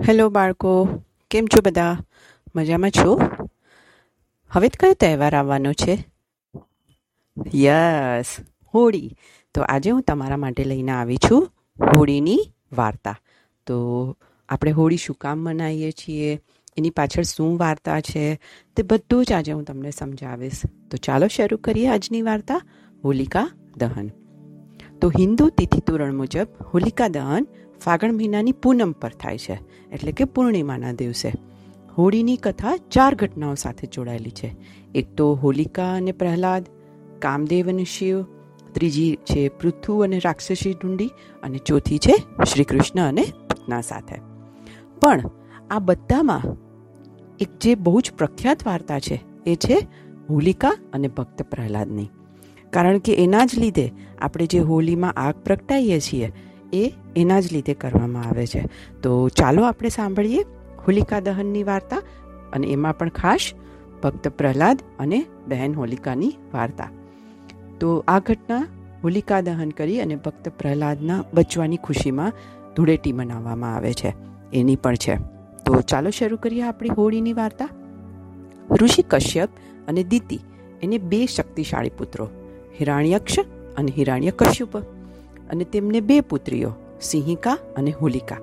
Hello બાળકો, કેમ છો બધા? મજામાં છો? હવે કયો તહેવાર આવવાનો છે? યસ, હોળી. તો આજે હું તમારા માટે લઈને આવી છું હોળીની વાર્તા. તો આપણે હોળી શું કામ મનાવીએ છીએ, એની પાછળ શું વાર્તા છે, તે બધું જ આજે હું તમને સમજાવીશ. તો ચાલો શરૂ કરીએ આજની વાર્તા, હોલિકા દહન. તો હિન્દુ તિથિ તોરણ મુજબ હોલિકા દહન ફાગણ મહિનાની પૂનમ પર થાય છે, એટલે કે પૂર્ણિમાના દિવસે. હોળીની કથા ચાર ઘટનાઓ સાથે જોડાયેલી છે. એક તો હોલિકા અને પ્રહલાદ, કામદેવ અને શિવ, ત્રીજી છે પૃથુ અને રાક્ષસી ઢુંડી, અને ચોથી છે શ્રી કૃષ્ણ અને પત્ના સાથે. પણ આ બધામાં એક જે બહુ જ પ્રખ્યાત વાર્તા છે, એ છે હોલિકા અને ભક્ત પ્રહલાદની. કારણ કે એના જ લીધે આપણે જે હોલીમાં આગ પ્રગટાઈએ છીએ એ એના જ લીધે કરવામાં આવે છે. તો ચાલો આપણે સાંભળીએ હોલિકા દહનની વાર્તા અને એમાં પણ ખાસ ભક્ત પ્રહલાદ અને બહેન હોલિકાની વાર્તા. તો આ ઘટના હોલિકા દહન કરી અને ભક્ત પ્રહલાદના બચવાની ખુશીમાં ધૂળેટી મનાવવામાં આવે છે. એની પણ છે. તો ચાલો શરૂ કરીએ આપણી હોળીની વાર્તા. ઋષિ કશ્યપ અને દિતિ એને બે શક્તિશાળી પુત્રો, હિરાણ્યક્ષ અને હિરાણ્ય કશ્યપ. અને તેમને બે પુત્રીઓ, સિંહિકા અને હોલિકા.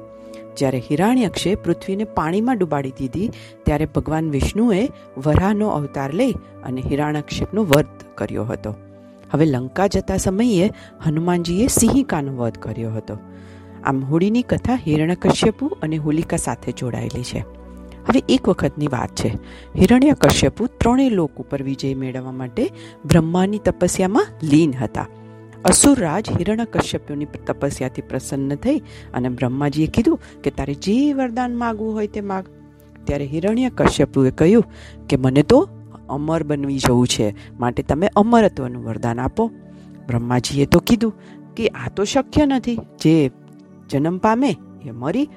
જ્યારે હિરાણ્યક્ષે પૃથ્વીને પાણીમાં ડુબાડી દીધી, ત્યારે ભગવાન વિષ્ણુએ વરાહનો અવતાર લઈ અને હિરાણ્યક્ષેપનો વધ કર્યો હતો. હવે લંકા જતા સમયે હનુમાનજીએ સિંહિકાનો વધ કર્યો હતો. આમ હોળીની કથા હિરણ્યકશ્યપુ અને હોલિકા સાથે જોડાયેલી છે. હવે એક વખતની વાત છે. હિરણ્ય કશ્યપુ ત્રણેય લોક ઉપર વિજય મેળવવા માટે બ્રહ્માની તપસ્યામાં લીન હતા. અસુરરાજ હિરણ્યકશ્યપની તપસ્યાથી પ્રસન્ન થઈ અને બ્રહ્માજીએ કીધું કે તારે જે વરદાન માગવું હોય તે માગ. ત્યારે હિરણ્ય કશ્યપુએ કહ્યું કે મને તો અમર બનવી જવું છે, માટે તમે અમરત્વનું વરદાન આપો. બ્રહ્માજીએ તો કીધું કે આ તો શક્ય નથી, જે જન્મ પામે એ મરી,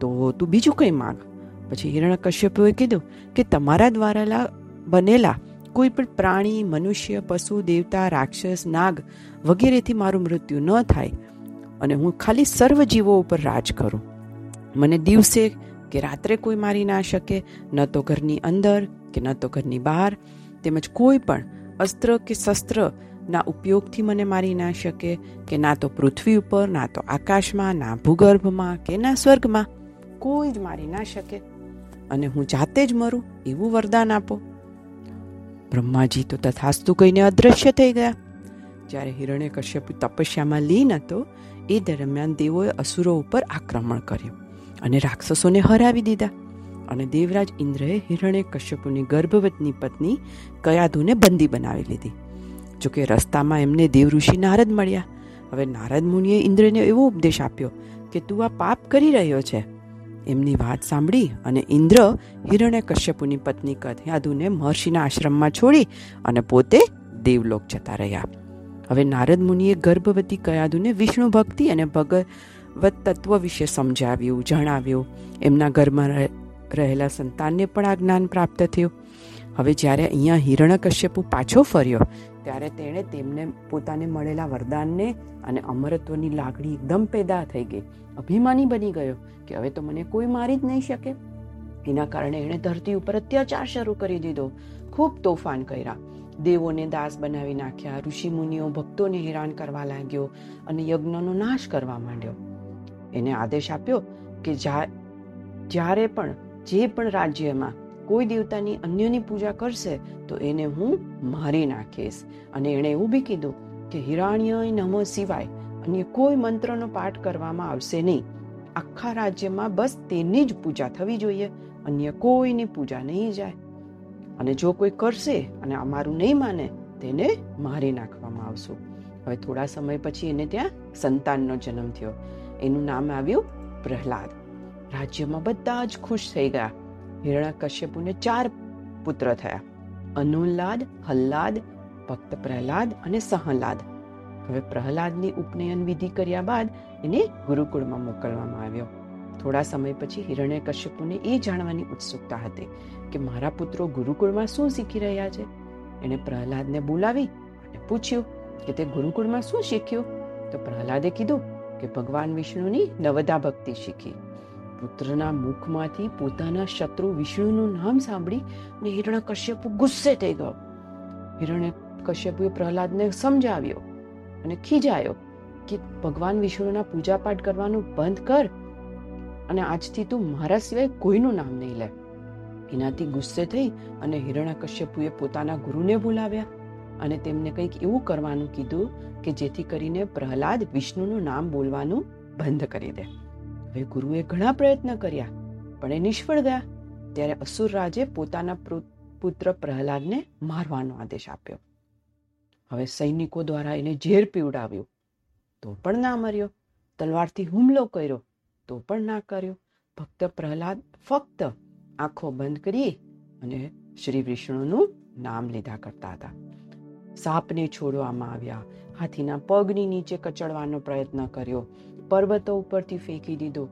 તો તું બીજું કંઈ માગ. પછી હિરણ્ય કશ્યપુએ કીધું કે તમારા દ્વારા બનેલા કોઈ પણ પ્રાણી, મનુષ્ય, પશુ, દેવતા, રાક્ષસ, નાગ વગેરેથી મારું મૃત્યુ ન થાય અને હું ખાલી સર્વ જીવો ઉપર રાજ કરું. મને દિવસે કે રાત્રે કોઈ મારી ના શકે, ન તો ઘરની અંદર કે ન તો ઘરની બહાર. તેમજ કોઈ પણ અસ્ત્ર કે શસ્ત્ર ના ઉપયોગથી મને મારી ના શકે કે ના તો પૃથ્વી ઉપર, ના તો આકાશમાં, ના ભૂગર્ભમાં કે ના સ્વર્ગમાં. કોઈ જ મારી ના શકે અને હું જાતે જ મરું, એવું વરદાન આપો. બ્રહ્માજી તો તથાસ્તુ કહીને અદ્રશ્ય થઈ ગયા. જ્યારે હિરણ્ય કશ્યપ તપસ્યામાં લીન હતો, એ દરમિયાન દેવોએ અસુરો ઉપર આક્રમણ કર્યું અને રાક્ષસોને હરાવી દીધા. અને દેવરાજ ઇન્દ્રએ હિરણ્ય કશ્યપુની ગર્ભવતની પત્ની કયાધુને બંદી બનાવી લીધી. જોકે રસ્તામાં એમને દેવઋષિ નારદ મળ્યા. હવે નારદ મુનિએ ઇન્દ્રને એવો ઉપદેશ આપ્યો કે તું આ પાપ કરી રહ્યો છે. એમની વાત સાંભળી અને ઇન્દ્ર હિરણ્ય કશ્યપુની પત્ની કથયાદુને મહર્ષિના આશ્રમમાં છોડી અને પોતે દેવલોક જતા રહ્યા. હવે નારદ મુનિએ ગર્ભવતી કયાદુને વિષ્ણુ ભક્તિ અને ભગવત તત્વ વિશે સમજાવ્યું, જણાવ્યું. એમના ઘરમાં રહેલા સંતાનને પણ આ જ્ઞાન પ્રાપ્ત થયું. હવે જ્યારે અહીંયા હિરણ્યકશ્યપુ પાછો ફર્યો, ત્યારે તેણે તેમને પોતાને મળેલા વરદાનને અને અમરત્વની લાગણી એકદમ પેદા થઈ ગઈ. અભિમાની બની ગયો કે હવે તો મને કોઈ મારી જ નહીં શકે. એના કારણે એણે ધરતી ઉપર અત્યાચાર શરૂ કરી દીધો. ખૂબ તોફાન કર્યા. દેવોને દાસ બનાવી નાખ્યા. ઋષિમુનિઓ ભક્તોને હેરાન કરવા લાગ્યો અને યજ્ઞનો નાશ કરવા માંડ્યો. એને આદેશ આપ્યો કે જ્યારે પણ, જે પણ રાજ્યમાં કોઈ દેવતાની અન્યની પૂજા કરશે, તો એને હું મારી નાખીશ. અને એણે એવું બી કીધું કે હિરાણ્ય નમઃ સિવાય અન્ય કોઈ મંત્રનો પાઠ કરવામાં આવશે નહીં. આખા રાજ્યમાં બસ તેની જ પૂજા થવી જોઈએ, અન્ય કોઈની પૂજા નહીં જાય. અને જો કોઈ કરશે અને અમારું નહીં માને, તેને મારી નાખવામાં આવશું. હવે થોડા સમય પછી એને ત્યાં સંતાનનો જન્મ થયો. એનું નામ આવ્યું પ્રહલાદ. રાજ્યમાં બધા જ ખુશ થઈ ગયા. કશ્યપુને ચાર પુત્ર થયા. અનુલ્લાદ હલ્લાદ, ભક્ત પ્રહલાદ અને સહલાદ. હવે પ્રહલાદની ઉપનયન વિધિ કર્યા બાદ એને ગુરુકુળમાં મોકલવામાં આવ્યો. થોડા સમય પછી હિરણ્ય કશ્યપુને એ જાણવાની ઉત્સુકતા હતી કે મારા પુત્રો ગુરુકુળમાં શું શીખી રહ્યા છે. એણે પ્રહલાદને બોલાવી અને પૂછ્યું કે તે ગુરુકુળમાં શું શીખ્યું? તો પ્રહલાદે કીધું કે ભગવાન વિષ્ણુની નવદા ભક્તિ શીખી. પુત્રના મુખમાંથી પોતાના શત્રુ વિષ્ણુનું નામ સાંભળી અને હિરણ્ય કશ્યપુ ગુસ્સે થઈ ગયો. હિરણ્ય કશ્યપુએ પ્રહલાદને સમજાવ્યો અને ખીજાયો કે ભગવાન વિષ્ણુના પૂજાપાઠ કરવાનું બંધ કર અને આજથી તું મારા સિવાય કોઈનું નામ નહીં લે. એનાથી ગુસ્સે થઈ અને હિરણ્ય કશ્યપુએ પોતાના ગુરુને બોલાવ્યા અને તેમને કંઈક એવું કરવાનું કીધું કે જેથી કરીને પ્રહલાદ વિષ્ણુનું નામ બોલવાનું બંધ કરી દે. હવે ગુરુએ ઘણા પ્રયત્ન કર્યા, પણ એ નિષ્ફળ ગયા. ત્યારે અસુર રાજે પોતાના પુત્ર પ્રહલાદને મારવાનો આદેશ આપ્યો. હવે સૈનિકો દ્વારા એને ઝેર પીવડાવ્યું. તો પણ ના મર્યો. તલવારથી હુમલો કર્યો. તો પણ ના કર્યો. ભક્ત પ્રહલાદ ફક્ત આંખો બંધ કરી અને શ્રી વિષ્ણુનું નામ લીધા કરતા હતા. સાપને છોડવામાં આવ્યા. હાથીના પગની નીચે કચડવાનો પ્રયત્ન કર્યો. પર્વતો ઉપરથી ફેંકી દીધો.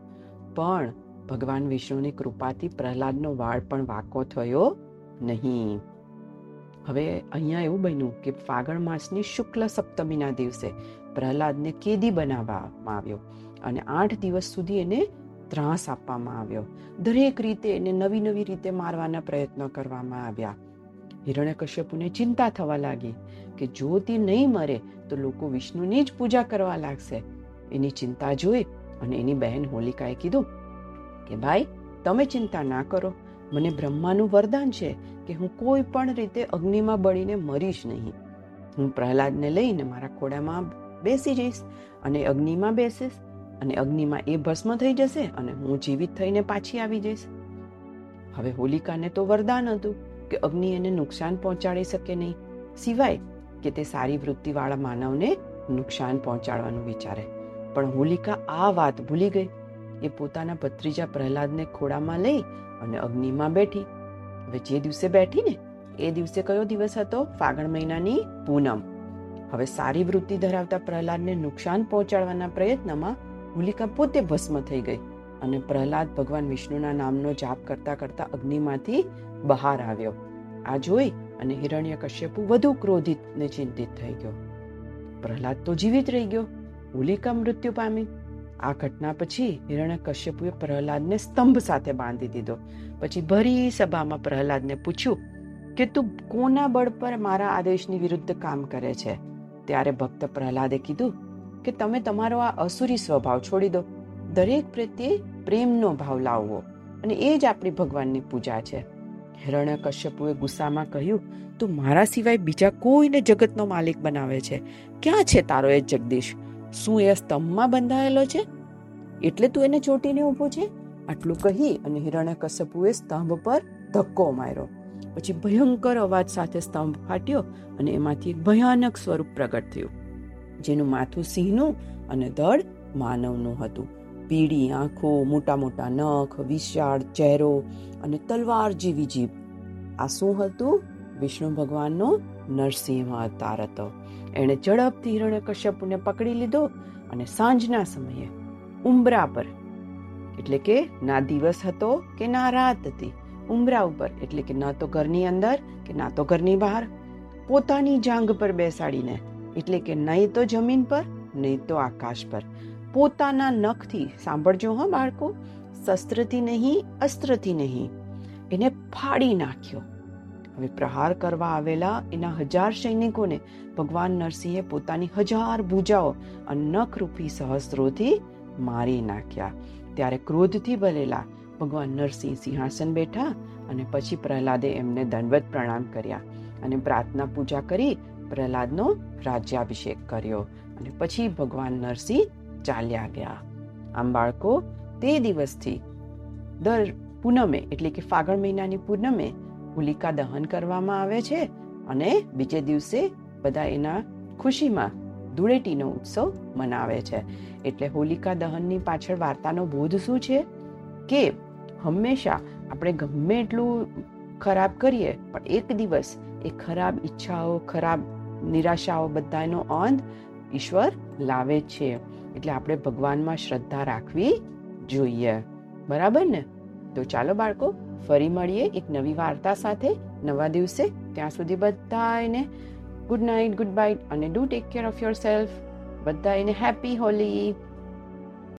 પણ ભગવાન વિષ્ણુની કૃપાથી પ્રહલાદનો વાળ પણ વાકો થયો નહીં. હવે અહીંયા એવું બન્યું કે ફાગણ માસની શુક્લ સપ્તમીના દિવસે પ્રહલાદને કેદી બનાવવામાં આવ્યો અને આઠ દિવસ સુધી એને ત્રાસ આપવામાં આવ્યો. દરેક રીતે એને નવી નવી રીતે મારવાના પ્રયત્નો કરવામાં આવ્યા. હિરણ્યકશ્યપુને ચિંતા થવા લાગી કે જો તે નહીં મરે તો લોકો વિષ્ણુની જ પૂજા કરવા લાગશે. એની ચિંતા જોઈ અને એની બહેન હોલિકાએ કીધું કે, ભાઈ, તમે ચિંતા ના કરો. મને બ્રહ્માનું વરદાન છે કે હું કોઈ પણ રીતે અગ્નિમાં બળીને મરીશ નહીં. હું પ્રહલાદને લઈને મારા ખોડામાં બેસી જઈશ અને અગ્નિમાં બેસીશ અને અગ્નિમાં એ ભસ્મ થઈ જશે અને હું જીવિત થઈને પાછી આવી જઈશ. હવે હોલિકાને તો વરદાન હતું કે અગ્નિ એને નુકસાન પહોંચાડી શકે નહીં. સિવાય કે તે સારી વૃત્તિવાળા માનવને નુકસાન પહોંચાડવાનું વિચારે. પણ હોલિકા આ વાત ભૂલી ગઈ. એ પોતાના ભત્રીજા પ્રહલાદને ખોડામાં લઈ અને અગ્નિમાં બેઠી. હવે જે દિવસે બેઠી ને એ દિવસે કયો દિવસ હતો? ફાગણ મહિનાની પૂનમ. હવે સારી વૃત્તિ ધરાવતા પ્રહલાદને નુકસાન પહોંચાડવાના પ્રયત્નમાં હોલિકા પોતે ભસ્મ થઈ ગઈ અને પ્રહલાદ ભગવાન વિષ્ણુના નામનો જાપ કરતા કરતા અગ્નિમાંથી બહાર આવ્યો. આ જોઈ અને હિરણ્ય કશ્યપુ વધુ ક્રોધિત ને ચિંતિત થઈ ગયો. પ્રહલાદ તો જીવિત રહી ગયો. હોલિકા મૃત્યુ પામી. આ ઘટના પછી હિરણ્ય કશ્યપુએ પ્રહલાદને સ્તંભ સાથે બાંધી દીધો. પછી ભરી સભામાં પ્રહલાદને પૂછ્યું કે તું કોના બળ પર મારા આદેશની વિરુદ્ધ કામ કરે છે? ત્યારે ભક્ત પ્રહલાદે કીધું કે તમે તમારો આ અસુરી સ્વભાવ છોડી દો. દરેક પ્રત્યે પ્રેમનો ભાવ લાવવો અને એ જ આપણી ભગવાનની પૂજા છે. હિરણ્ય કશ્યપુએ ગુસ્સામાં કહ્યું, તું મારા સિવાય બીજા કોઈને જગતનો માલિક બનાવે છે? ક્યાં છે તારો એ જગદીશ? શું એ સ્તંભમાં બંધાયેલો છે? એટલે તું એને ચોટીને ઊભો છે? આટલું કહી અને હિરણ્ય કશ્યપુએ સ્તંભ પર ધક્કો માર્યો. પછી ભયંકર અવાજ સાથે સ્તંભ ફાટ્યો અને એમાંથી એક ભયાનક સ્વરૂપ પ્રગટ થયું. જેનું માથું સિંહનું અને દળ માનવનું હતું. પીળી આંખો, મોટા મોટા નખ, વિશાળ ચહેરો અને તલવાર જેવી જીભ. આ શું હતું? વિષ્ણુ ભગવાનનો નરસિંહ અવતાર હતો. એણે ઝડપથી હિરણ્ય કશ્યપુને પકડી લીધો અને સાંજના સમયે ઉંબરા પર, એટલે કે ના દિવસ હતો કે ના રાત હતી ઉંબરા ઉપર, એટલે કે ના તો ઘરની અંદર કે ના તો ઘરની બહાર, પોતાની જાંગ પર બેસાડીને, એટલે કે નહીં તો જમીન પર, નહીં તો આકાશ પર. પોતાના નખથી, સાંભળજો હા બાળકો, શસ્ત્રથી નહીં, અસ્ત્રથી નહીં, એને ફાડી નાખ્યો. હવે પ્રહાર કરવા આવેલા એના હજાર સૈનિકોને ભગવાન નરસિંહે પોતાની હજાર ભૂજાઓ અને નખરૂપી સહસ્ત્રોથી મારી નાખ્યા. ત્યારે ક્રોધથી ભરેલા ભગવાન નરસિંહ સિંહાસન બેઠા અને પછી પ્રહલાદે એમને દંડવત પ્રણામ કર્યા અને પ્રાર્થના પૂજા કરી પ્રહલાદનો રાજ્યાભિષેક કર્યો અને પછી ભગવાન નરસિંહ ચાલ્યા ગયા. આમ બાળકો, તે દિવસથી દર પૂનમે, એટલે કે ફાગણ મહિનાની પૂનમે હોલિકા દહન કરવામાં આવે છે અને બીજે દિવસે બધા એના ખુશીમાં ધૂળેટીનો ઉત્સવ મનાવે છે. એટલે હોલિકા દહનની પાછળ વાર્તાનો બોધ શું છે? કે હંમેશા આપણે ગમે એટલું ખરાબ કરીએ, પણ એક દિવસ એ ખરાબ ઈચ્છાઓ, ખરાબ નિરાશાઓ બધાનો અંત ઈશ્વર લાવે છે. એટલે આપણે ભગવાનમાં શ્રદ્ધા રાખવી જોઈએ. બરાબર ને? તો ચાલો બાળકો ફરી મળીએ એક નવી વાર્તા સાથે નવા દિવસે. ત્યાં સુધી બધાને ગુડ નાઇટ ગુડ બાઇટ અને do take care of yourself બધાને હેપી હોલી